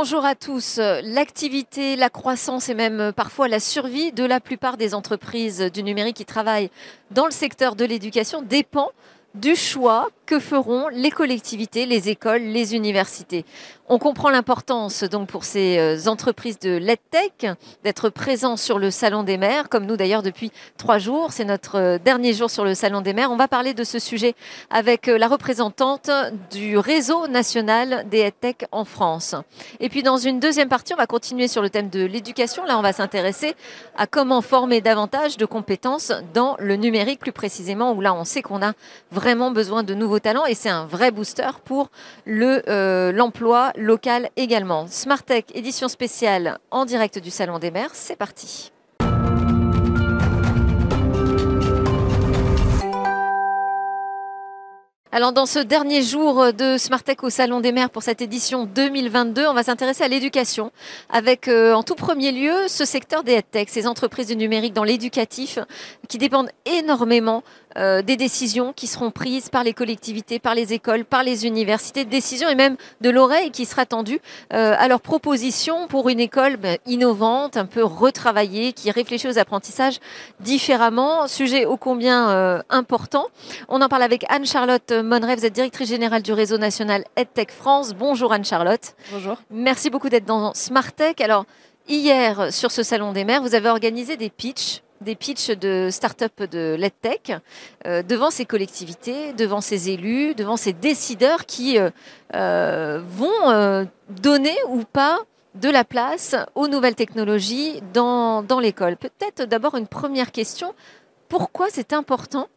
Bonjour à tous. L'activité, la croissance et même parfois la survie de la plupart des entreprises du numérique qui travaillent dans le secteur de l'éducation dépend du choix que feront les collectivités, les écoles, les universités. On comprend l'importance donc pour ces euh, entreprises de l'EdTech d'être présents sur le Salon des maires, comme nous d'ailleurs depuis trois jours. C'est notre euh, dernier jour sur le Salon des maires. On va parler de ce sujet avec euh, la représentante du réseau national des EdTech en France. Et puis dans une deuxième partie, on va continuer sur le thème de l'éducation. Là, on va s'intéresser à comment former davantage de compétences dans le numérique, plus précisément, où là, on sait qu'on a vraiment besoin de nouveaux talents et c'est un vrai booster pour l'emploi local également. Smart Tech, édition spéciale en direct du Salon des maires, c'est parti. Alors dans ce dernier jour de Smartech au Salon des maires pour cette édition 2022, on va s'intéresser à l'éducation avec euh, en tout premier lieu ce secteur des EdTech, ces entreprises du numérique dans l'éducatif qui dépendent énormément euh, des décisions qui seront prises par les collectivités, par les écoles, par les universités, décisions et même de l'oreille qui sera tendue euh, à leurs propositions pour une école ben, innovante, un peu retravaillée, qui réfléchit aux apprentissages différemment. Sujet ô combien euh, important. On en parle avec Anne-Charlotte Monneray, vous êtes directrice générale du réseau national EdTech France. Bonjour Anne-Charlotte. Bonjour. Merci beaucoup d'être dans Smart Tech. Alors, hier, sur ce salon des maires, vous avez organisé des pitchs des pitchs de start-up de l'EdTech euh, devant ces collectivités, devant ces élus, devant ces décideurs qui euh, euh, vont donner ou pas de la place aux nouvelles technologies dans, dans l'école. Peut-être d'abord une première question. Pourquoi c'est important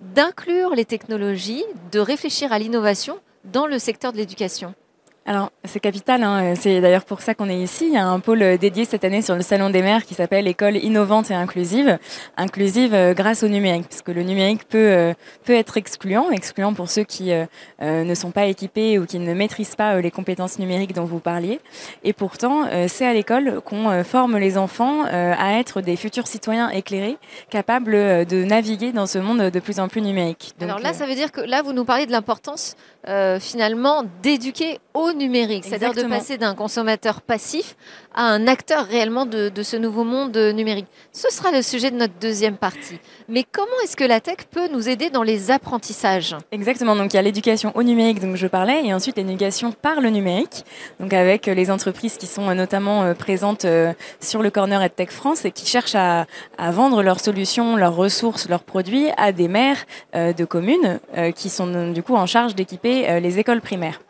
d'inclure les technologies, de réfléchir à l'innovation dans le secteur de l'éducation alors, c'est capital. Hein. C'est d'ailleurs pour ça qu'on est ici. Il y a un pôle dédié cette année sur le Salon des maires qui s'appelle École innovante et inclusive. Inclusive euh, grâce au numérique, parce que le numérique peut, euh, peut être excluant, excluant pour ceux qui euh, ne sont pas équipés ou qui ne maîtrisent pas les compétences numériques dont vous parliez. Et pourtant, c'est à l'école qu'on forme les enfants à être des futurs citoyens éclairés, capables de naviguer dans ce monde de plus en plus numérique. Alors là, ça veut dire que là, vous nous parlez de l'importance finalement d'éduquer au numérique, c'est-à-dire de passer d'un consommateur passif à un acteur réellement de, ce nouveau monde numérique. Ce sera le sujet de notre deuxième partie. Mais comment est-ce que la tech peut nous aider dans les apprentissages Exactement, donc il y a l'éducation au numérique dont je parlais, et ensuite l'éducation par le numérique, donc avec les entreprises qui sont notamment euh, présentes euh, sur le corner EdTech France et qui cherchent à, vendre leurs solutions, leurs ressources, leurs produits à des maires euh, de communes qui sont du coup en charge d'équiper les écoles primaires.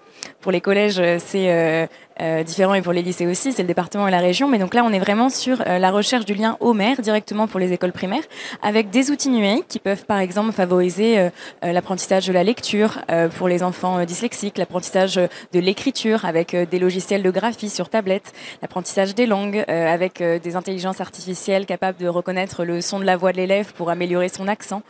Pour les collèges, c'est euh, euh, différent et pour les lycées aussi, c'est le département et la région. Mais donc là, on est vraiment sur euh, la recherche du lien au maire directement pour les écoles primaires, avec des outils numériques qui peuvent par exemple favoriser euh, l'apprentissage de la lecture pour les enfants dyslexiques, l'apprentissage de l'écriture avec des logiciels de graphie sur tablette, l'apprentissage des langues avec des intelligences artificielles capables de reconnaître le son de la voix de l'élève pour améliorer son accent,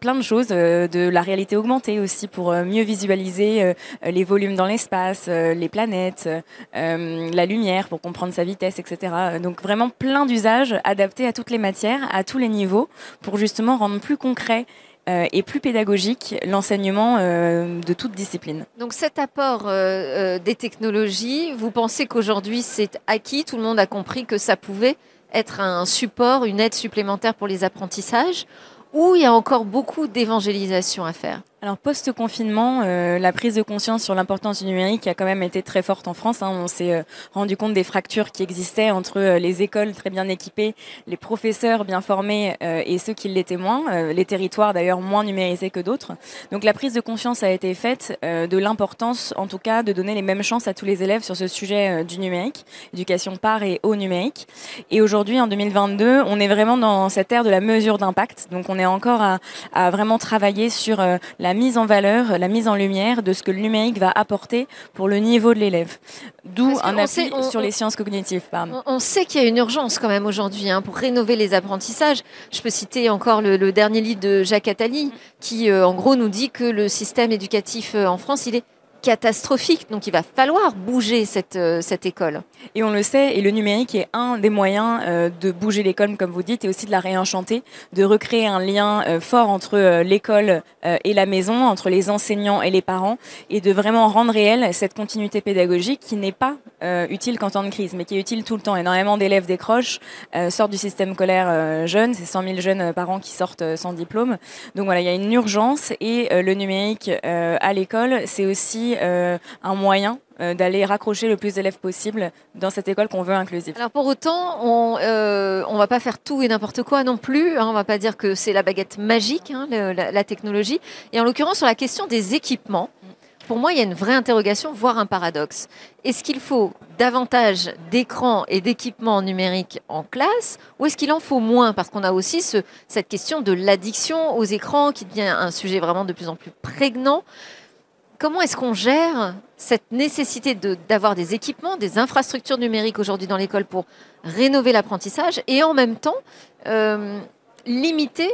plein de choses, de la réalité augmentée aussi pour mieux visualiser les volumes dans l'espace, les planètes. Euh, la lumière pour comprendre sa vitesse, etc. Donc vraiment plein d'usages adaptés à toutes les matières, à tous les niveaux, pour justement rendre plus concret euh, et plus pédagogique l'enseignement euh, de toute discipline. Donc cet apport des technologies, vous pensez qu'aujourd'hui c'est acquis, tout le monde a compris que ça pouvait être un support, une aide supplémentaire pour les apprentissages, ou il y a encore beaucoup d'évangélisation à faire? Alors post-confinement, euh, la prise de conscience sur l'importance du numérique a quand même été très forte en France. Hein. On s'est euh, rendu compte des fractures qui existaient entre euh, les écoles très bien équipées, les professeurs bien formés et ceux qui l'étaient moins, les territoires d'ailleurs moins numérisés que d'autres. Donc la prise de conscience a été faite de l'importance, en tout cas, de donner les mêmes chances à tous les élèves sur ce sujet du numérique, éducation par et au numérique. Et aujourd'hui, en 2022, on est vraiment dans cette ère de la mesure d'impact. Donc on est encore à, à vraiment travailler sur la la mise en valeur, la mise en lumière de ce que le numérique va apporter pour le niveau de l'élève. D'où un appui sur les sciences cognitives. On, sait qu'il y a une urgence quand même aujourd'hui hein, pour rénover les apprentissages. Je peux citer encore le, dernier livre de Jacques Attali qui, euh, en gros, nous dit que le système éducatif euh, en France, il est catastrophique. Donc il va falloir bouger cette, euh, cette école. Et on le sait, et le numérique est un des moyens euh, de bouger l'école, comme vous dites, et aussi de la réenchanter, de recréer un lien euh, fort entre l'école et la maison, entre les enseignants et les parents, et de vraiment rendre réelle cette continuité pédagogique qui n'est pas utile qu'en temps de crise, mais qui est utile tout le temps. Énormément d'élèves décrochent, sortent du système scolaire jeune, c'est 100 000 jeunes parents qui sortent sans diplôme. Donc voilà, il y a une urgence, et le numérique à l'école, c'est aussi euh, un moyen euh, d'aller raccrocher le plus d'élèves possible dans cette école qu'on veut inclusive. Alors pour autant, on ne euh, va pas faire tout et n'importe quoi non plus. Hein. on va pas dire que c'est la baguette magique, hein, la, technologie. Et en l'occurrence, sur la question des équipements, pour moi, il y a une vraie interrogation, voire un paradoxe. Est-ce qu'il faut davantage d'écrans et d'équipements numériques en classe ou est-ce qu'il en faut moins? Parce qu'on a aussi ce, cette question de l'addiction aux écrans qui devient un sujet vraiment de plus en plus prégnant comment est-ce qu'on gère cette nécessité d'avoir des équipements, des infrastructures numériques aujourd'hui dans l'école pour rénover l'apprentissage et en même temps euh, limiter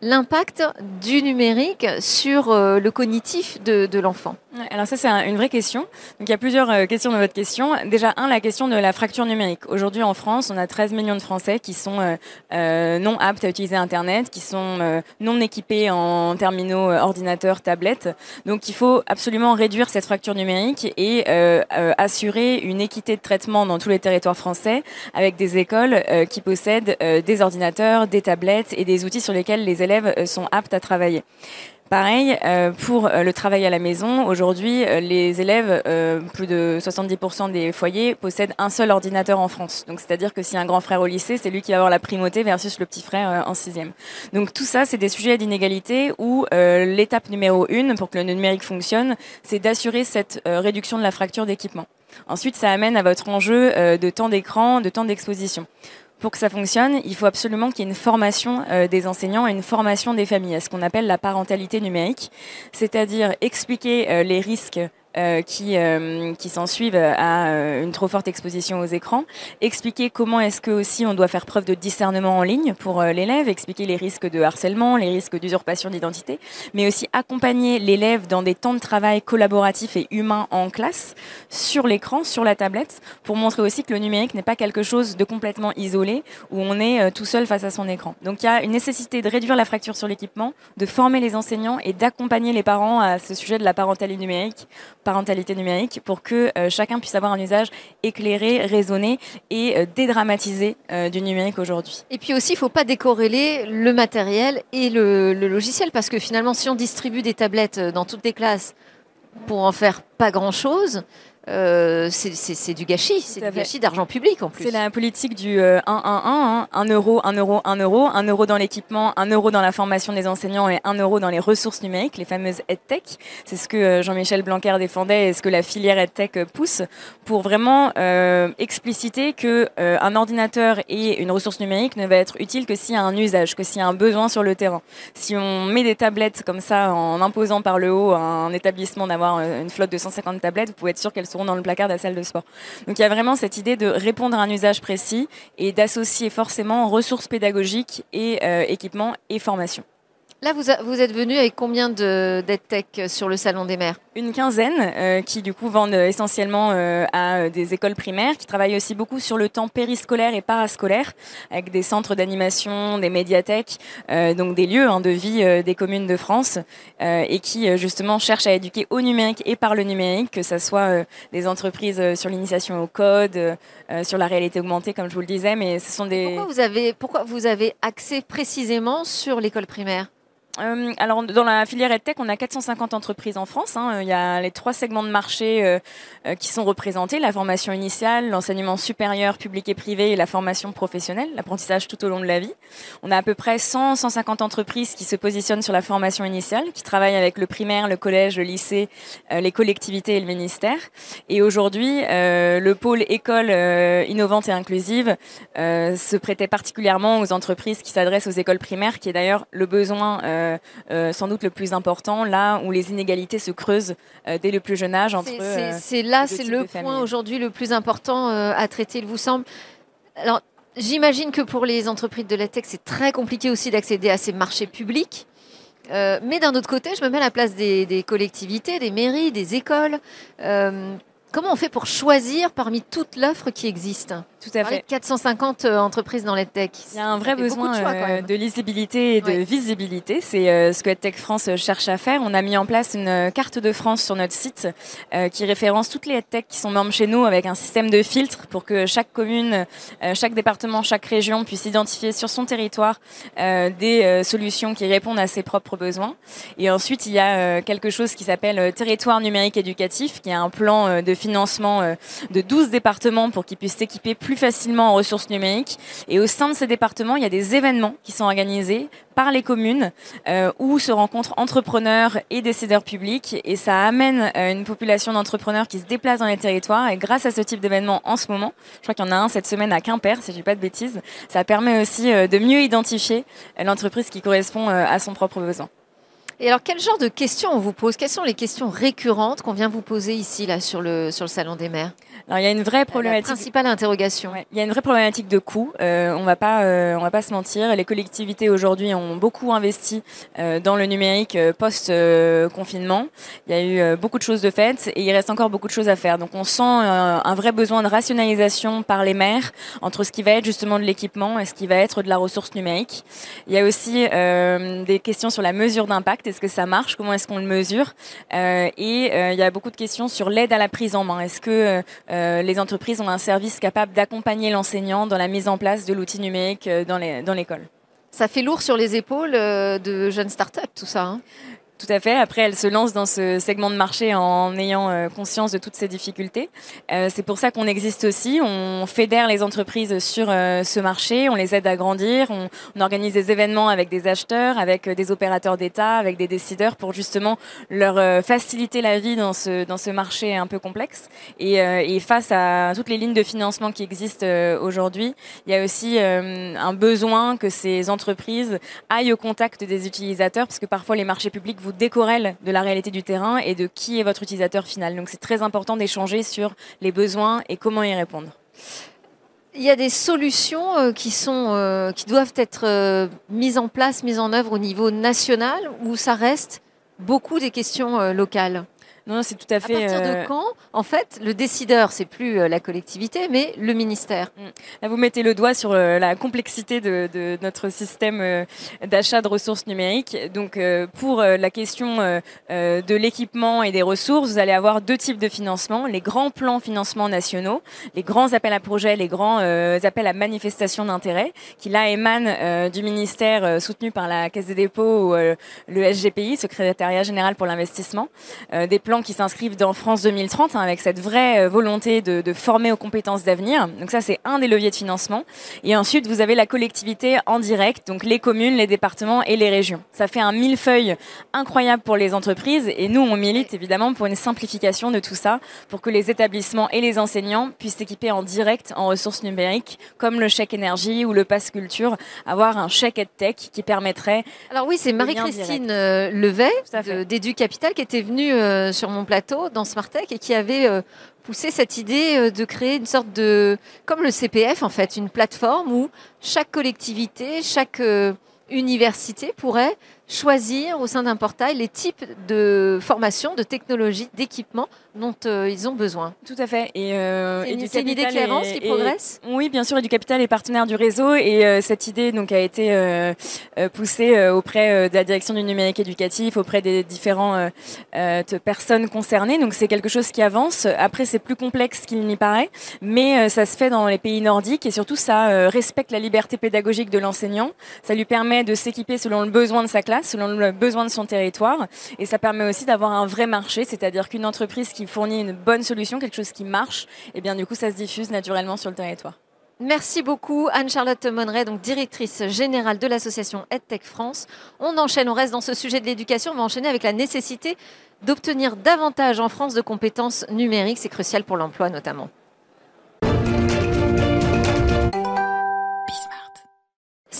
l'impact du numérique sur euh, le cognitif de, l'enfant? Alors ça c'est une vraie question. Donc il y a plusieurs euh, questions dans votre question. Déjà un, la question de la fracture numérique. Aujourd'hui en France, on a 13 millions de Français qui sont euh, non aptes à utiliser Internet, qui sont non équipés en terminaux, ordinateurs, tablettes. Donc il faut absolument réduire cette fracture numérique et assurer une équité de traitement dans tous les territoires français avec des écoles qui possèdent des ordinateurs, des tablettes et des outils sur lesquels les élèves euh, sont aptes à travailler. Pareil, euh, pour euh, le travail à la maison, aujourd'hui, les élèves, plus de 70% des foyers, possèdent un seul ordinateur en France. Donc, c'est-à-dire que si un grand frère au lycée, c'est lui qui va avoir la primauté versus le petit frère en sixième. Donc, tout ça, c'est des sujets d'inégalité où l'étape numéro une pour que le numérique fonctionne, c'est d'assurer cette réduction de la fracture d'équipement. Ensuite, ça amène à votre enjeu de temps d'écran, de temps d'exposition pour que ça fonctionne, il faut absolument qu'il y ait une formation euh, des enseignants et une formation des familles, à ce qu'on appelle la parentalité numérique, c'est-à-dire expliquer euh, les risques euh, qui, euh, s'en suivent à euh, une trop forte exposition aux écrans, expliquer comment est-ce que aussi on doit faire preuve de discernement en ligne pour l'élève, expliquer les risques de harcèlement, les risques d'usurpation d'identité, mais aussi accompagner l'élève dans des temps de travail collaboratifs et humains en classe, sur l'écran, sur la tablette, pour montrer aussi que le numérique n'est pas quelque chose de complètement isolé, où on est tout seul face à son écran. Donc il y a une nécessité de réduire la fracture sur l'équipement, de former les enseignants et d'accompagner les parents à ce sujet de la parentalité numérique parentalité numérique pour que euh, chacun puisse avoir un usage éclairé, raisonné et euh, dédramatisé euh, du numérique aujourd'hui. Et puis aussi, il ne faut pas décorréler le matériel et le, le logiciel parce que finalement, si on distribue des tablettes dans toutes les classes pour en faire pas grand-chose, euh, c'est du gâchis, c'est du gâchis d'argent public en plus. C'est la politique du 1-1-1, 1 euro, 1 euro, 1 euro, 1 euro dans l'équipement, 1 euro dans la formation des enseignants et 1 euro dans les ressources numériques, les fameuses EdTech. C'est ce que euh, Jean-Michel Blanquer défendait et ce que la filière EdTech euh, pousse pour vraiment euh, expliciter que euh, un ordinateur et une ressource numérique ne va être utile que s'il y a un usage, que s'il y a un besoin sur le terrain. Si on met des tablettes comme ça en imposant par le haut à un établissement d'avoir une flotte de 150 tablettes, vous pouvez être sûr qu'elles seront dans le placard de la salle de sport. Donc il y a vraiment cette idée de répondre à un usage précis et d'associer forcément ressources pédagogiques et euh, équipements et formation. Là, vous, vous êtes venu avec combien d'EdTech sur le Salon des maires Une quinzaine, euh, qui du coup vendent essentiellement euh, à des écoles primaires, qui travaillent aussi beaucoup sur le temps périscolaire et parascolaire, avec des centres d'animation, des médiathèques, euh, donc des lieux hein, de vie des communes de France, et qui justement cherchent à éduquer au numérique et par le numérique, que ce soit des entreprises sur l'initiation au code, sur la réalité augmentée, comme je vous le disais, mais ce sont des... Pourquoi vous avez, pourquoi vous avez axé précisément sur l'école primaire? Euh, alors dans la filière EdTech, on a 450 entreprises en France. Hein. Il y a les trois segments de marché euh, euh, qui sont représentés la formation initiale, l'enseignement supérieur public et privé et la formation professionnelle, l'apprentissage tout au long de la vie. On a à peu près 100 150 entreprises qui se positionnent sur la formation initiale, qui travaillent avec le primaire, le collège, le lycée, les collectivités et le ministère. Et aujourd'hui, le pôle école innovante et inclusive se prêtait particulièrement aux entreprises qui s'adressent aux écoles primaires, qui est d'ailleurs le besoin euh, euh, sans doute le plus important, là où les inégalités se creusent euh, dès le plus jeune âge entre. C'est là, c'est le point aujourd'hui le plus important à traiter, il vous semble. Alors, j'imagine que pour les entreprises de la tech, c'est très compliqué aussi d'accéder à ces marchés publics. mais d'un autre côté, je me mets à la place des, collectivités, des mairies, des écoles. Comment on fait pour choisir parmi toute l'offre qui existe tout à fait. 450 euh, entreprises dans l'EdTech. Il y a un vrai besoin de, euh, de, lisibilité et de visibilité. C'est euh, ce que EdTech France cherche à faire. On a mis en place une carte de France sur notre site qui référence toutes les EdTech qui sont membres chez nous avec un système de filtre pour que chaque commune, chaque département, chaque région puisse identifier sur son territoire des solutions qui répondent à ses propres besoins. Et ensuite, il y a quelque chose qui s'appelle Territoire numérique éducatif, qui est un plan de financement de 12 départements pour qu'ils puissent s'équiper plus facilement en ressources numériques. Et au sein de ces départements, il y a des événements qui sont organisés par les communes euh, où se rencontrent entrepreneurs et décideurs publics. Et ça amène euh, une population d'entrepreneurs qui se déplacent dans les territoires. Et grâce à ce type d'événement en ce moment, je crois qu'il y en a un cette semaine à Quimper, si je dis pas de bêtises, ça permet aussi euh, de mieux identifier l'entreprise qui correspond à son propre besoin. Et alors, quel genre de questions on vous pose? Quelles sont les questions récurrentes qu'on vient vous poser ici, là, sur le, sur le Salon des maires? Alors, il y a une vraie problématique. La principale interrogation. il y a une vraie problématique de coût. Euh, on va pas, euh, on va pas se mentir. Les collectivités aujourd'hui ont beaucoup investi euh, dans le numérique euh, post confinement. Il y a eu beaucoup de choses de faites et il reste encore beaucoup de choses à faire. Donc, on sent un vrai besoin de rationalisation par les maires entre ce qui va être justement de l'équipement et ce qui va être de la ressource numérique. Il y a aussi des questions sur la mesure d'impact est-ce que ça marche Comment est-ce qu'on le mesure euh, Et euh, il y a beaucoup de questions sur l'aide à la prise en main. Est-ce que euh, les entreprises ont un service capable d'accompagner l'enseignant dans la mise en place de l'outil numérique dans l'école? Ça fait lourd sur les épaules de jeunes startups, tout ça. Hein tout à fait. Après, elle se lance dans ce segment de marché en ayant euh, conscience de toutes ces difficultés. Euh, c'est pour ça qu'on existe aussi. On fédère les entreprises sur euh, ce marché, on les aide à grandir, on, organise des événements avec des acheteurs, avec des opérateurs d'État, avec des décideurs pour justement leur faciliter la vie dans ce, dans ce marché un peu complexe. Et, face à toutes les lignes de financement qui existent aujourd'hui, il y a aussi un besoin que ces entreprises aillent au contact des utilisateurs parce que parfois les marchés publics vous décorelle de la réalité du terrain et de qui est votre utilisateur final. Donc c'est très important d'échanger sur les besoins et comment y répondre. Il y a des solutions euh, qui, sont, euh, qui doivent être euh, mises en place, mises en œuvre au niveau national ou ça reste beaucoup des questions locales? Non, c'est tout à fait. À partir de euh, quand, en fait, le décideur, c'est plus euh, la collectivité, mais le ministère? Mm. Là, vous mettez le doigt sur euh, la complexité de, notre système d'achat de ressources numériques. Donc, pour la question de l'équipement et des ressources, vous allez avoir deux types de financement les grands plans financement nationaux, les grands appels à projets, les grands appels à manifestation d'intérêt, qui là émanent du ministère soutenu par la Caisse des dépôts ou le SGPI, Secrétariat général pour l'investissement, des plans qui s'inscrivent dans France 2030 hein, avec cette vraie euh, volonté de, de former aux compétences d'avenir. Donc ça, c'est un des leviers de financement. Et ensuite, vous avez la collectivité en direct, donc les communes, les départements et les régions. Ça fait un millefeuille incroyable pour les entreprises et nous, on milite évidemment pour une simplification de tout ça, pour que les établissements et les enseignants puissent s'équiper en direct en ressources numériques, comme le chèque énergie ou le pass culture, avoir un chèque EdTech qui permettrait... Alors oui, c'est Marie-Christine euh, Levet d'EduCapital qui était venue euh, sur mon plateau dans Smartech et qui avait euh, poussé cette idée euh, de créer une sorte de, comme le CPF en fait, une plateforme où chaque collectivité, chaque euh, université pourrait choisir au sein d'un portail les types de formations, de technologies, d'équipements dont euh, ils ont besoin. Tout à fait. Et, euh, c'est une, idée qui avance, qui progresse? Oui, bien sûr, Capital est partenaire du réseau et euh, cette idée donc, a été poussée auprès de la direction du numérique éducatif, auprès des différentes personnes concernées. Donc c'est quelque chose qui avance. Après, c'est plus complexe qu'il n'y paraît, mais ça se fait dans les pays nordiques et surtout ça respecte la liberté pédagogique de l'enseignant. Ça lui permet de s'équiper selon le besoin de sa classe selon le besoin de son territoire. Et ça permet aussi d'avoir un vrai marché, c'est-à-dire qu'une entreprise qui fournit une bonne solution, quelque chose qui marche, et eh bien du coup ça se diffuse naturellement sur le territoire. Merci beaucoup Anne-Charlotte Monneret, donc directrice générale de l'association EdTech France. On enchaîne, on reste dans ce sujet de l'éducation, on va enchaîner avec la nécessité d'obtenir davantage en France de compétences numériques, c'est crucial pour l'emploi notamment.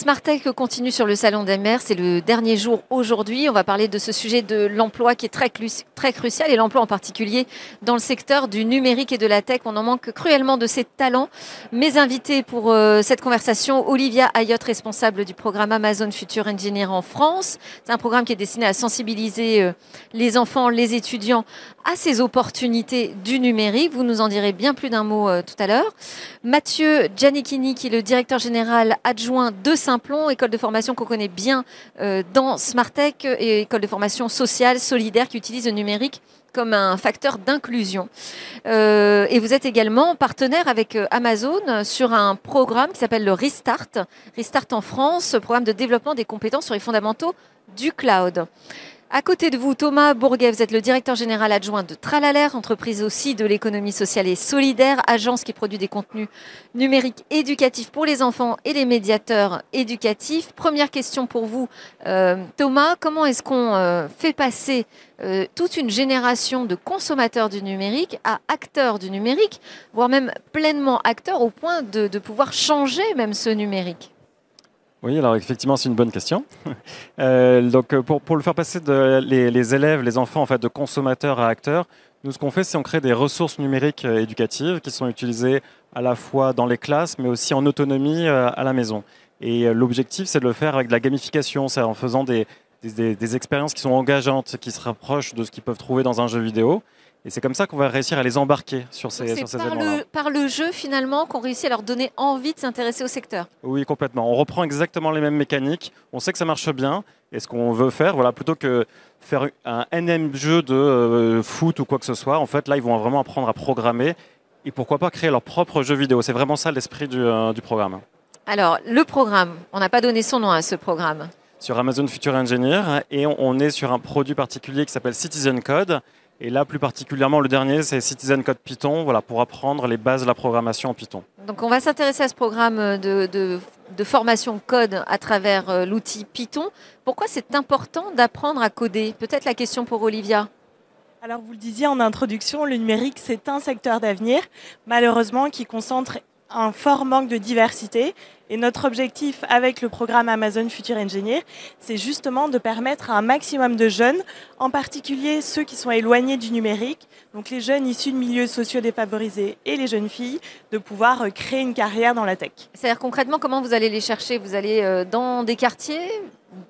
Smartech continue sur le salon des mers. C'est le dernier jour aujourd'hui. On va parler de ce sujet de l'emploi qui est très, crucial et l'emploi en particulier dans le secteur du numérique et de la tech. On en manque cruellement de ces talents. Mes invités pour euh, cette conversation, Olivia Ayotte, responsable du programme Amazon Future Engineer en France. C'est un programme qui est destiné à sensibiliser euh, les enfants, les étudiants à ces opportunités du numérique. Vous nous en direz bien plus d'un mot euh, tout à l'heure. Mathieu Giannichini, qui est le directeur général adjoint de Simplon, école de formation qu'on connaît bien euh, dans Smartech et école de formation sociale, solidaire, qui utilise le numérique comme un facteur d'inclusion. Euh, et vous êtes également partenaire avec Amazon sur un programme qui s'appelle le Restart. Restart en France, programme de développement des compétences sur les fondamentaux du cloud. À côté de vous, Thomas Bourguet, vous êtes le directeur général adjoint de Tralalaire, entreprise aussi de l'économie sociale et solidaire, agence qui produit des contenus numériques éducatifs pour les enfants et les médiateurs éducatifs. Première question pour vous, euh, Thomas, comment est-ce qu'on euh, fait passer euh, toute une génération de consommateurs du numérique à acteurs du numérique, voire même pleinement acteurs au point de pouvoir changer même ce numérique? Oui, alors effectivement, c'est une bonne question. Euh, donc, euh, pour, pour, le faire passer de les, élèves, les enfants, en fait, de consommateurs à acteurs, nous, ce qu'on fait, c'est on crée des ressources numériques euh, éducatives qui sont utilisées à la fois dans les classes, mais aussi en autonomie à la maison. Et l'objectif, c'est de le faire avec de la gamification, c'est en faisant des, des, expériences qui sont engageantes, qui se rapprochent de ce qu'ils peuvent trouver dans un jeu vidéo. Et c'est comme ça qu'on va réussir à les embarquer sur ces, sur ces par le, par le jeu, finalement, qu'on réussit à leur donner envie de s'intéresser au secteur. Oui, complètement. On reprend exactement les mêmes mécaniques. On sait que ça marche bien. Et ce qu'on veut faire, voilà, plutôt que faire un NM jeu de euh, foot ou quoi que ce soit, en fait, là, ils vont vraiment apprendre à programmer. Et pourquoi pas créer leur propre jeu vidéo. C'est vraiment ça l'esprit du, euh, du programme. Alors, le programme, on n'a pas donné son nom à ce programme sur Amazon Future Engineer et on est sur un produit particulier qui s'appelle Citizen Code et là, plus particulièrement, le dernier, c'est Citizen Code Python, voilà, pour apprendre les bases de la programmation en Python. Donc, on va s'intéresser à ce programme de, de, formation code à travers euh, l'outil Python. Pourquoi c'est important d'apprendre à coder? Peut-être la question pour Olivia. Alors, vous le disiez en introduction, le numérique, c'est un secteur d'avenir, malheureusement, qui concentre un fort manque de diversité. Et notre objectif avec le programme Amazon Future Engineer, c'est justement de permettre à un maximum de jeunes, en particulier ceux qui sont éloignés du numérique, donc les jeunes issus de milieux sociaux défavorisés et les jeunes filles, de pouvoir euh, créer une carrière dans la tech. C'est-à-dire concrètement, comment vous allez les chercher? Vous allez euh, dans des quartiers,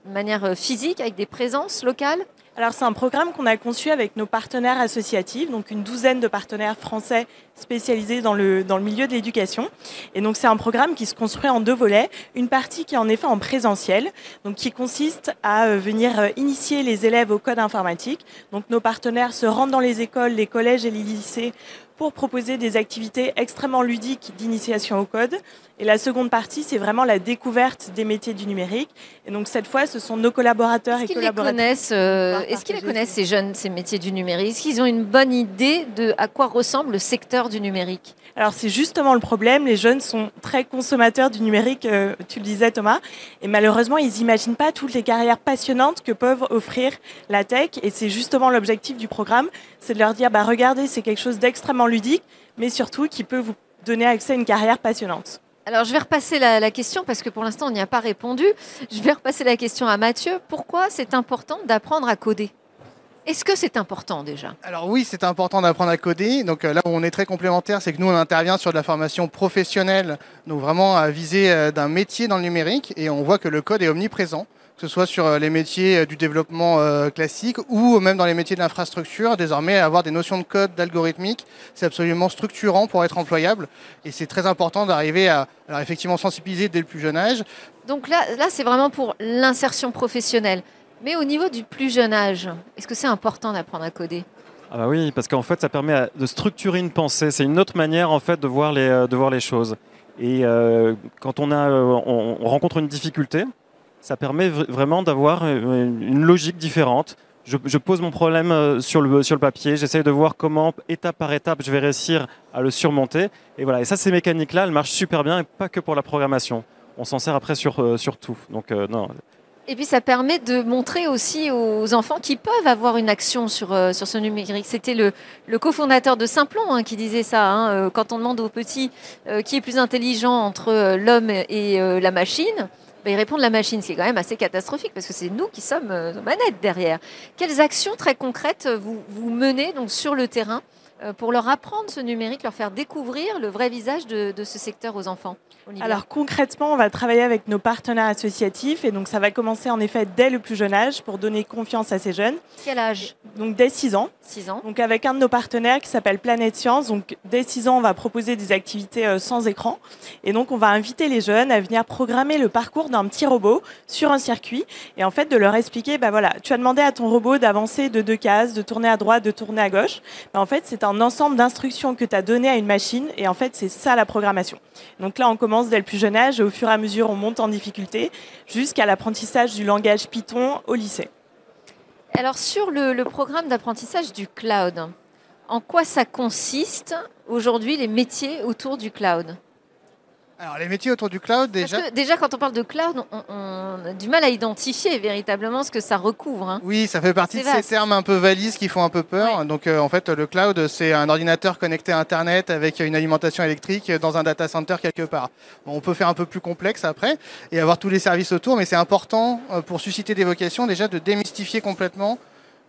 de manière euh, physique, avec des présences locales? Alors c'est un programme qu'on a conçu avec nos partenaires associatifs, donc une douzaine de partenaires français spécialisés dans le, milieu de l'éducation. Et donc c'est un programme qui se construit en deux volets. Une partie qui est en effet en présentiel, donc qui consiste à euh, venir euh, initier les élèves au code informatique. Donc nos partenaires se rendent dans les écoles, les collèges et les lycées pour proposer des activités extrêmement ludiques d'initiation au code. Et la seconde partie, c'est vraiment la découverte des métiers du numérique. Et donc cette fois, ce sont nos collaborateurs et collaboratrices. Euh, est-ce qu'ils les connaissent, ces jeunes, ces métiers du numérique? Est-ce qu'ils ont une bonne idée de à quoi ressemble le secteur du numérique? Alors c'est justement le problème, les jeunes sont très consommateurs du numérique, euh, tu le disais Thomas, et malheureusement ils n'imaginent pas toutes les carrières passionnantes que peuvent offrir la tech, et c'est justement l'objectif du programme, c'est de leur dire, bah, regardez, c'est quelque chose d'extrêmement ludique, mais surtout qui peut vous donner accès à une carrière passionnante. Alors je vais repasser la, question parce que pour l'instant on n'y a pas répondu. Je vais repasser la question à Mathieu. Pourquoi c'est important d'apprendre à coder? Est-ce que c'est important déjà Alors oui, c'est important d'apprendre à coder. Donc euh, là où on est très complémentaire, c'est que nous on intervient sur de la formation professionnelle, donc vraiment à viser euh, d'un métier dans le numérique, et on voit que le code est omniprésent que ce soit sur euh, les métiers du développement classique ou même dans les métiers de l'infrastructure. Désormais, avoir des notions de code, d'algorithmique, c'est absolument structurant pour être employable. Et c'est très important d'arriver à alors effectivement sensibiliser dès le plus jeune âge. Donc là, là c'est vraiment pour l'insertion professionnelle. Mais au niveau du plus jeune âge, est-ce que c'est important d'apprendre à coder? Ah bah oui, parce qu'en fait, ça permet de structurer une pensée. C'est une autre manière en fait de voir les, de voir les choses. Et quand on, a, on rencontre une difficulté, ça permet vraiment d'avoir euh, une logique différente. Je, pose mon problème euh, sur le, sur le papier, j'essaye de voir comment, étape par étape, je vais réussir à le surmonter. Et voilà, et ça, ces mécaniques-là, elles marchent super bien, et pas que pour la programmation. On s'en sert après sur, euh, sur tout. Donc, non. Et puis ça permet de montrer aussi aux enfants qui peuvent avoir une action sur, sur ce numérique. C'était le, cofondateur de Simplon hein, qui disait ça. Hein, quand on demande aux petits qui est plus intelligent entre l'homme et la machine, bah, il répond de la machine, ce qui est quand même assez catastrophique parce que c'est nous qui sommes euh, manettes derrière. Quelles actions très concrètes vous, vous menez donc sur le terrain euh, pour leur apprendre ce numérique, leur faire découvrir le vrai visage de, de ce secteur aux enfants Alors concrètement, on va travailler avec nos partenaires associatifs et donc ça va commencer en effet dès le plus jeune âge pour donner confiance à ces jeunes. Quel âge? Donc dès 6 ans. 6 ans. Donc avec un de nos partenaires qui s'appelle Planète Science. Donc dès 6 ans, on va proposer des activités euh, sans écran. Et donc on va inviter les jeunes à venir programmer le parcours d'un petit robot sur un circuit. Et en fait de leur expliquer, bah voilà, tu as demandé à ton robot d'avancer de deux cases, de tourner à droite, de tourner à gauche. Bah, en fait c'est un ensemble d'instructions que tu as donné à une machine. Et en fait c'est ça la programmation. Donc là on commence dès le plus jeune âge et au fur et à mesure on monte en difficulté jusqu'à l'apprentissage du langage Python au lycée. Alors sur le programme d'apprentissage du cloud, en quoi ça consiste aujourd'hui les métiers autour du cloud? Alors, les métiers autour du cloud, déjà. Parce que déjà quand on parle de cloud, on, on a du mal à identifier véritablement ce que ça recouvre. hein. Oui, ça fait partie de ces termes un peu valises qui font un peu peur. Ouais. Donc, euh, en fait, le cloud, c'est un ordinateur connecté à Internet avec une alimentation électrique dans un data center quelque part. Bon, on peut faire un peu plus complexe après et avoir tous les services autour, mais c'est important euh, pour susciter des vocations déjà de démystifier complètement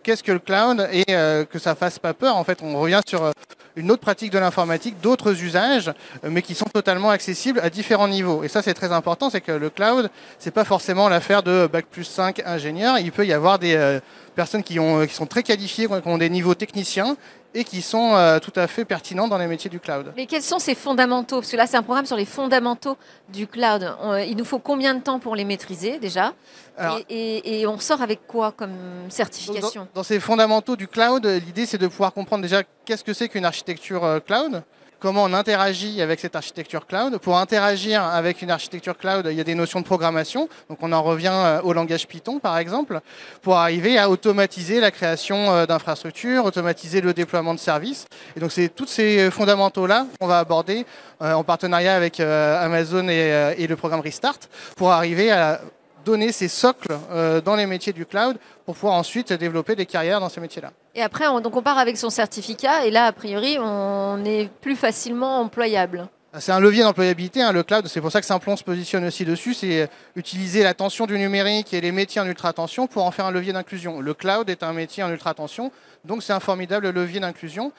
qu'est-ce que le cloud et euh, que ça fasse pas peur. En fait, on revient sur une autre pratique de l'informatique, d'autres usages, euh, mais qui sont totalement accessibles à différents niveaux. Et ça, c'est très important, c'est que le cloud, c'est pas forcément l'affaire de bac plus 5 ingénieurs. Il peut y avoir des euh, personnes qui, ont, qui sont très qualifiées, qui ont des niveaux techniciens et qui sont euh, tout à fait pertinents dans les métiers du cloud. Mais quels sont ces fondamentaux? Parce que là, c'est un programme sur les fondamentaux du cloud. On- il nous faut combien de temps pour les maîtriser déjà? Alors- et, et- et on sort avec quoi comme certification Dans, dans ces fondamentaux du cloud, euh, l'idée c'est de pouvoir comprendre déjà qu'est-ce que c'est qu'une architecture euh, cloud, comment on interagit avec cette architecture cloud. Pour interagir avec une architecture cloud, il y a des notions de programmation. Donc on en revient euh, au langage Python par exemple, pour arriver à automatiser la création euh, d'infrastructures, automatiser le déploiement de services. Et donc c'est tous ces fondamentaux-là qu'on va aborder en partenariat avec Amazon et, le programme Restart pour arriver à donner ces socles dans les métiers du cloud pour pouvoir ensuite développer des carrières dans ces métiers-là. Et après, on, donc on part avec son certificat et là, a priori, on est plus facilement employable. C'est un levier d'employabilité, hein, le cloud. C'est pour ça que Simplon se positionne aussi dessus. C'est utiliser la tension du numérique et les métiers en ultra-tension pour en faire un levier d'inclusion. Le cloud est un métier en ultra-tension, donc c'est un formidable levier d'inclusion.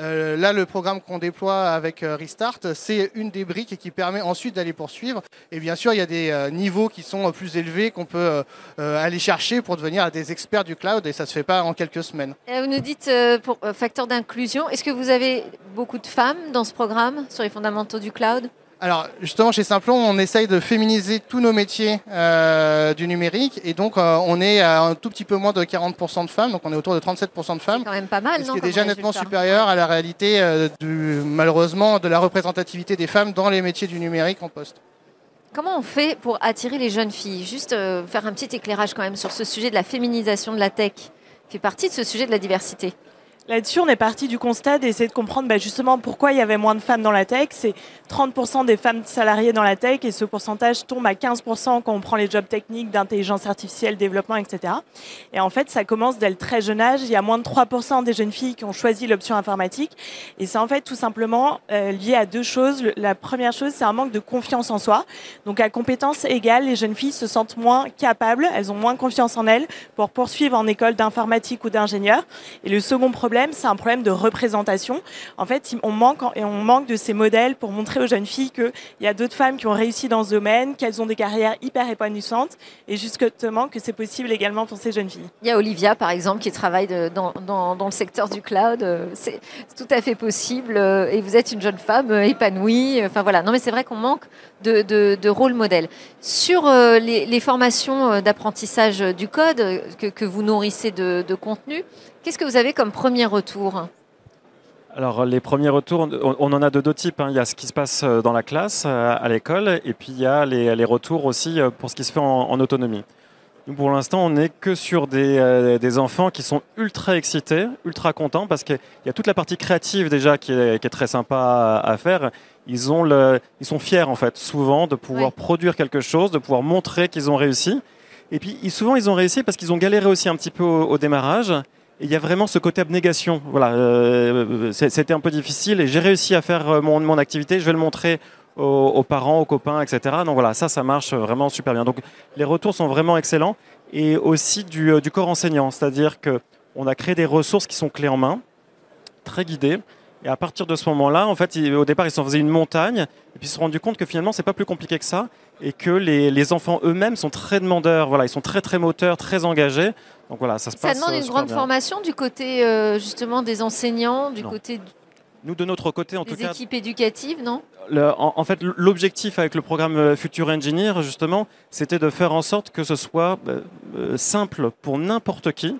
Euh, là, le programme qu'on déploie avec euh, Restart, c'est une des briques qui permet ensuite d'aller poursuivre. Et bien sûr, il y a des euh, niveaux qui sont euh, plus élevés qu'on peut euh, euh, aller chercher pour devenir des experts du cloud, et ça se fait pas en quelques semaines. Vous nous dites euh, pour euh, facteur d'inclusion, est-ce que vous avez beaucoup de femmes dans ce programme sur les fondamentaux du cloud Alors justement chez Simplon, on essaye de féminiser tous nos métiers euh, du numérique. Et donc euh, on est à un tout petit peu moins de 40% de femmes, donc on est autour de 37% de C'est femmes, quand même pas mal, ce non qui est déjà nettement supérieur à la réalité euh, du, malheureusement de la représentativité des femmes dans les métiers du numérique en poste. Comment on fait pour attirer les jeunes filles? Juste faire un petit éclairage quand même sur ce sujet de la féminisation de la tech, qui fait partie de ce sujet de la diversité. Là-dessus, on est parti du constat d'essayer de comprendre bah, justement pourquoi il y avait moins de femmes dans la tech. C'est 30% des femmes salariées dans la tech et ce pourcentage tombe à 15% quand on prend les jobs techniques d'intelligence artificielle, développement, etc. Et en fait, ça commence dès le très jeune âge. Il y a moins de 3% des jeunes filles qui ont choisi l'option informatique. Et c'est en fait tout simplement euh, lié à deux choses. La première chose, c'est un manque de confiance en soi. Donc à compétences égales, les jeunes filles se sentent moins capables, elles ont moins confiance en elles pour poursuivre en école d'informatique ou d'ingénieur. Et le second problème, c'est un problème de représentation. En fait, on manque, et on manque de ces modèles pour montrer aux jeunes filles qu'il y a d'autres femmes qui ont réussi dans ce domaine, qu'elles ont des carrières hyper épanouissantes, et justement que c'est possible également pour ces jeunes filles. Il y a Olivia, par exemple, qui travaille dans, dans- le secteur du cloud. Euh, C'est tout à fait possible. euh, Et vous êtes une jeune femme euh, épanouie. Enfin voilà. Non, mais c'est vrai qu'on manque de, de, de rôle modèle. Sur euh, les, formations euh, d'apprentissage du code euh, que, vous nourrissez de contenu, qu'est-ce que vous avez comme premier retour Alors les premiers retours, on, en a de deux types. hein. Il y a ce qui se passe euh, dans la classe, euh, à l'école, et puis il y a les, les retours aussi euh, pour ce qui se fait en, en autonomie. Nous, pour l'instant, on n'est que sur des, euh, des enfants qui sont ultra excités, ultra contents, parce qu'il y a toute la partie créative déjà qui est, qui est très sympa à, à faire. Ils, ont le, ils sont fiers, en fait, souvent, de pouvoir Ouais. produire quelque chose, de pouvoir montrer qu'ils ont réussi. Et puis, ils- souvent, ils ont réussi parce qu'ils ont galéré aussi un petit peu au, au démarrage. Il y a vraiment ce côté abnégation. Voilà, euh, c'était un peu difficile et j'ai réussi à faire euh, mon, activité. Je vais le montrer aux, parents, aux copains, etc. Donc voilà, ça, ça marche vraiment super bien. Donc les retours sont vraiment excellents et aussi du, du corps enseignant, c'est-à-dire que on a créé des ressources qui sont clés en main, très guidées. Et à partir de ce moment-là, en fait, au départ, ils s'en faisaient une montagne, et puis ils se sont rendus compte que finalement, c'est pas plus compliqué que ça, et que les, enfants eux-mêmes sont très demandeurs. Voilà, ils sont très très moteurs, très engagés. Donc voilà, ça se ça passe. Ça demande une grande formation du côté euh, justement des enseignants, du côté. Nous, de notre côté, en tout cas. Des équipes éducatives, non? en, fait, l'objectif avec le programme euh, Future Engineer, justement, c'était de faire en sorte que ce soit euh, simple pour n'importe qui,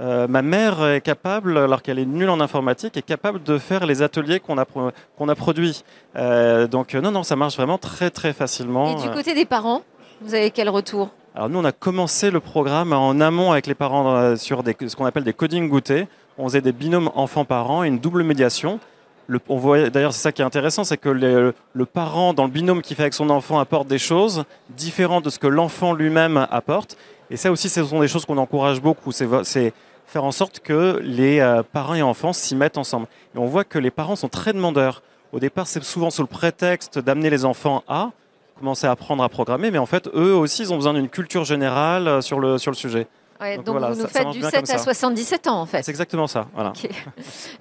euh, ma mère est capable, alors qu'elle est nulle en informatique, est capable de faire les ateliers qu'on a, qu'on a produits. Euh, donc non, non, ça marche vraiment très très facilement. Et du côté des parents, vous avez quel retour? Alors nous, on a commencé le programme en amont avec les parents euh, sur des, ce qu'on appelle des coding goûtés. On faisait des binômes enfants-parents et une double médiation. Le, on voit d'ailleurs, c'est ça qui est intéressant, c'est que le, le, parent dans le binôme qui fait avec son enfant apporte des choses différentes de ce que l'enfant lui-même apporte. Et ça aussi, ce sont des choses qu'on encourage beaucoup. C'est faire en sorte que les euh, parents et enfants s'y mettent ensemble. Et on voit que les parents sont très demandeurs. Au départ, c'est souvent sous le prétexte d'amener les enfants à commencer à apprendre à programmer, mais en fait, eux aussi, ils ont besoin d'une culture générale euh, sur le, sur le sujet donc, vous nous faites du 7 à 77 ans en fait. C'est exactement ça. Voilà.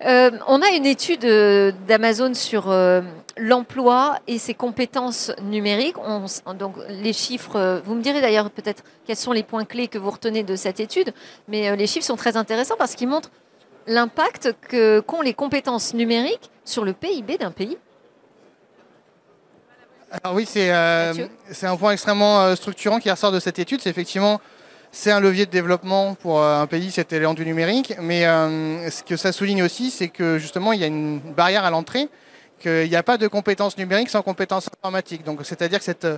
Euh, on a une étude euh, d'Amazon sur euh, l'emploi et ses compétences numériques. On, donc les chiffres, vous me direz d'ailleurs peut-être quels sont les points clés que vous retenez de cette étude, mais les chiffres sont très intéressants parce qu'ils montrent l'impact qu'ont les compétences numériques sur le PIB d'un pays. Alors oui, c'est un point extrêmement structurant qui ressort de cette étude. C'est effectivement c'est un levier de développement pour euh, un pays, cet élan du numérique. Mais euh, ce que ça souligne aussi, c'est que justement, il y a une barrière à l'entrée, qu'il n'y a pas de compétences numériques sans compétences informatiques. Donc, c'est-à-dire que cette euh,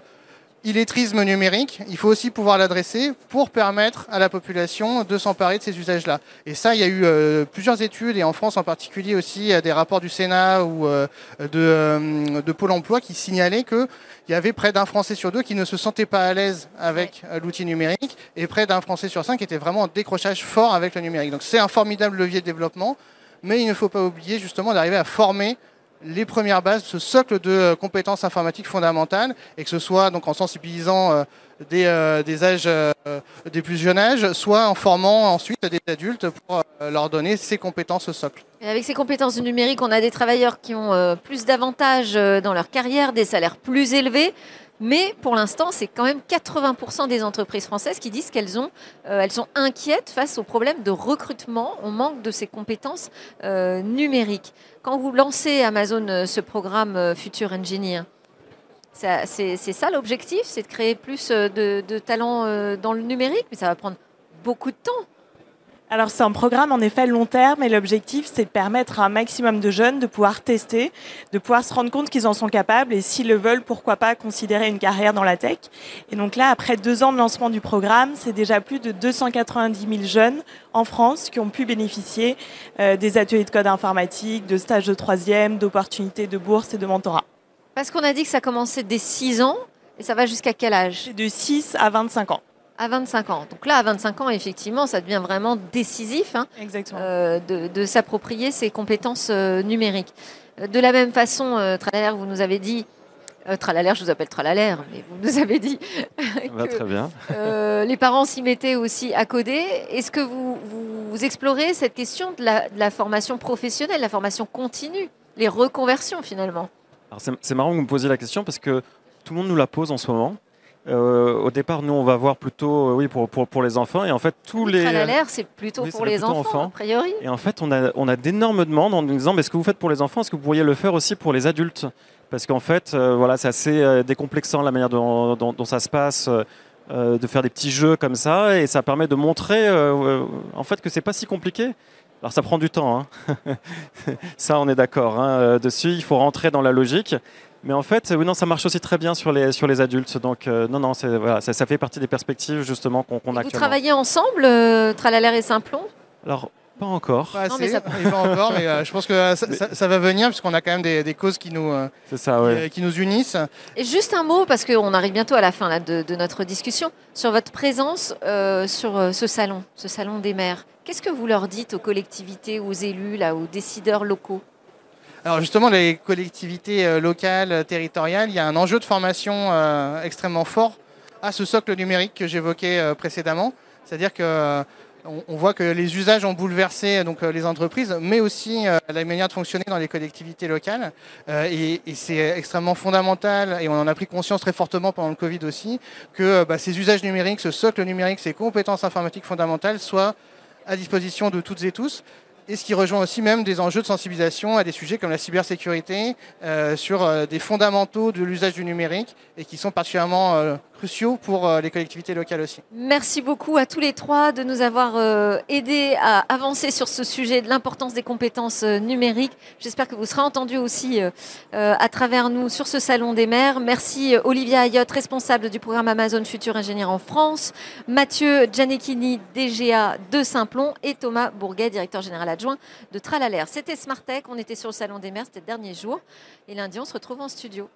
illettrisme numérique, il faut aussi pouvoir l'adresser pour permettre à la population de s'emparer de ces usages-là. Et ça, il y a eu euh, plusieurs études, et en France en particulier aussi, des rapports du Sénat ou euh, de, euh, de, Pôle emploi qui signalaient qu'il y avait près d'un Français sur deux qui ne se sentait pas à l'aise avec l'outil numérique, et près d'un Français sur cinq qui était vraiment en décrochage fort avec le numérique. Donc c'est un formidable levier de développement, mais il ne faut pas oublier justement d'arriver à former les premières bases, ce socle de euh, compétences informatiques fondamentales, et que ce soit donc en sensibilisant euh, des, euh, des, plus jeunes âges, soit en formant ensuite des adultes pour leur donner ces compétences socle. Et avec ces compétences numériques, on a des travailleurs qui ont plus d'avantages dans leur carrière, des salaires plus élevés. Mais pour l'instant, c'est quand même 80% des entreprises françaises qui disent qu'elles elles sont inquiètes face au problème de recrutement. On manque de ces compétences numériques. Quand vous lancez Amazon euh, ce programme euh, Future Engineer, c'est ça l'objectif, c'est de créer plus euh, de, talents dans le numérique, mais ça va prendre beaucoup de temps. Alors c'est un programme en effet long terme et l'objectif c'est de permettre à un maximum de jeunes de pouvoir tester, de pouvoir se rendre compte qu'ils en sont capables et s'ils le veulent, pourquoi pas considérer une carrière dans la tech. Et donc là, après deux ans de lancement du programme, c'est déjà plus de 290 000 jeunes en France qui ont pu bénéficier euh, des ateliers de code informatique, de stages de troisième, d'opportunités de bourse et de mentorat. Parce qu'on a dit que ça commençait dès 6 ans et ça va jusqu'à quel âge? De 6 à 25 ans à 25 ans. Donc là, à 25 ans, effectivement, ça devient vraiment décisif hein, euh, de, s'approprier ces compétences euh, numériques. Euh, de la même façon, Tralaler, vous nous avez dit, Tralaler, je vous appelle Tralaler, mais vous nous avez dit que très bien. les parents s'y mettaient aussi à coder. Est-ce que vous, vous, explorez cette question de la, de la formation professionnelle, la formation continue, les reconversions finalement? C'est marrant que vous me posiez la question parce que tout le monde nous la pose en ce moment. Euh, au départ, nous, on va voir plutôt, euh, oui, pour, pour, pour, les enfants. Et en fait, tous les. l'air, c'est plutôt pour les enfants, a priori. Et en fait, on a, on a d'énormes demandes en nous disant, mais ce que vous faites pour les enfants, est-ce que vous pourriez le faire aussi pour les adultes? Parce qu'en fait, euh, voilà, c'est assez décomplexant la manière dont, dont, ça se passe. de faire des petits jeux comme ça et ça permet de montrer en fait que c'est pas si compliqué alors ça prend du temps, hein. ça on est d'accord hein, dessus, il faut rentrer dans la logique, mais en fait, oui, non, ça marche aussi très bien sur les, sur les adultes. Donc, euh, non, non, voilà, ça, ça, fait partie des perspectives justement qu'on a Vous travaillez ensemble, euh, Tralaler et Simplon? Alors, pas encore. Pas, assez, mais pas encore, mais euh, je pense que ça, va venir puisqu'on a quand même des, des causes qui nous, ça, qui, nous unissent. Et juste un mot, parce qu'on arrive bientôt à la fin là, de, de, notre discussion, sur votre présence sur ce salon, ce salon des maires. Qu'est-ce que vous leur dites aux collectivités, aux élus, là, aux décideurs locaux? Alors justement, les collectivités locales, territoriales, il y a un enjeu de formation extrêmement fort à ce socle numérique que j'évoquais précédemment. C'est-à-dire que on, voit que les usages ont bouleversé donc, euh, les entreprises, mais aussi euh, la manière de fonctionner dans les collectivités locales. Euh, et, c'est extrêmement fondamental, et on en a pris conscience très fortement pendant le Covid aussi, que bah, ces usages numériques, ce socle numérique, ces compétences informatiques fondamentales soient à disposition de toutes et tous et ce qui rejoint aussi même des enjeux de sensibilisation à des sujets comme la cybersécurité, sur des fondamentaux de l'usage du numérique et qui sont particulièrement cruciaux pour euh, les collectivités locales aussi. Merci beaucoup à tous les trois de nous avoir euh, aidés à avancer sur ce sujet de l'importance des compétences euh, numériques. J'espère que vous serez entendus aussi à travers nous sur ce salon des maires. Merci Olivia Ayotte, responsable du programme Amazon Futur Ingénieur en France, Mathieu Gianecchini, DGA de Saint-Plon et Thomas Bourguet, directeur général adjoint de Tralalaire. C'était Smartech, on était sur le salon des maires, c'était le dernier jour et lundi on se retrouve en studio.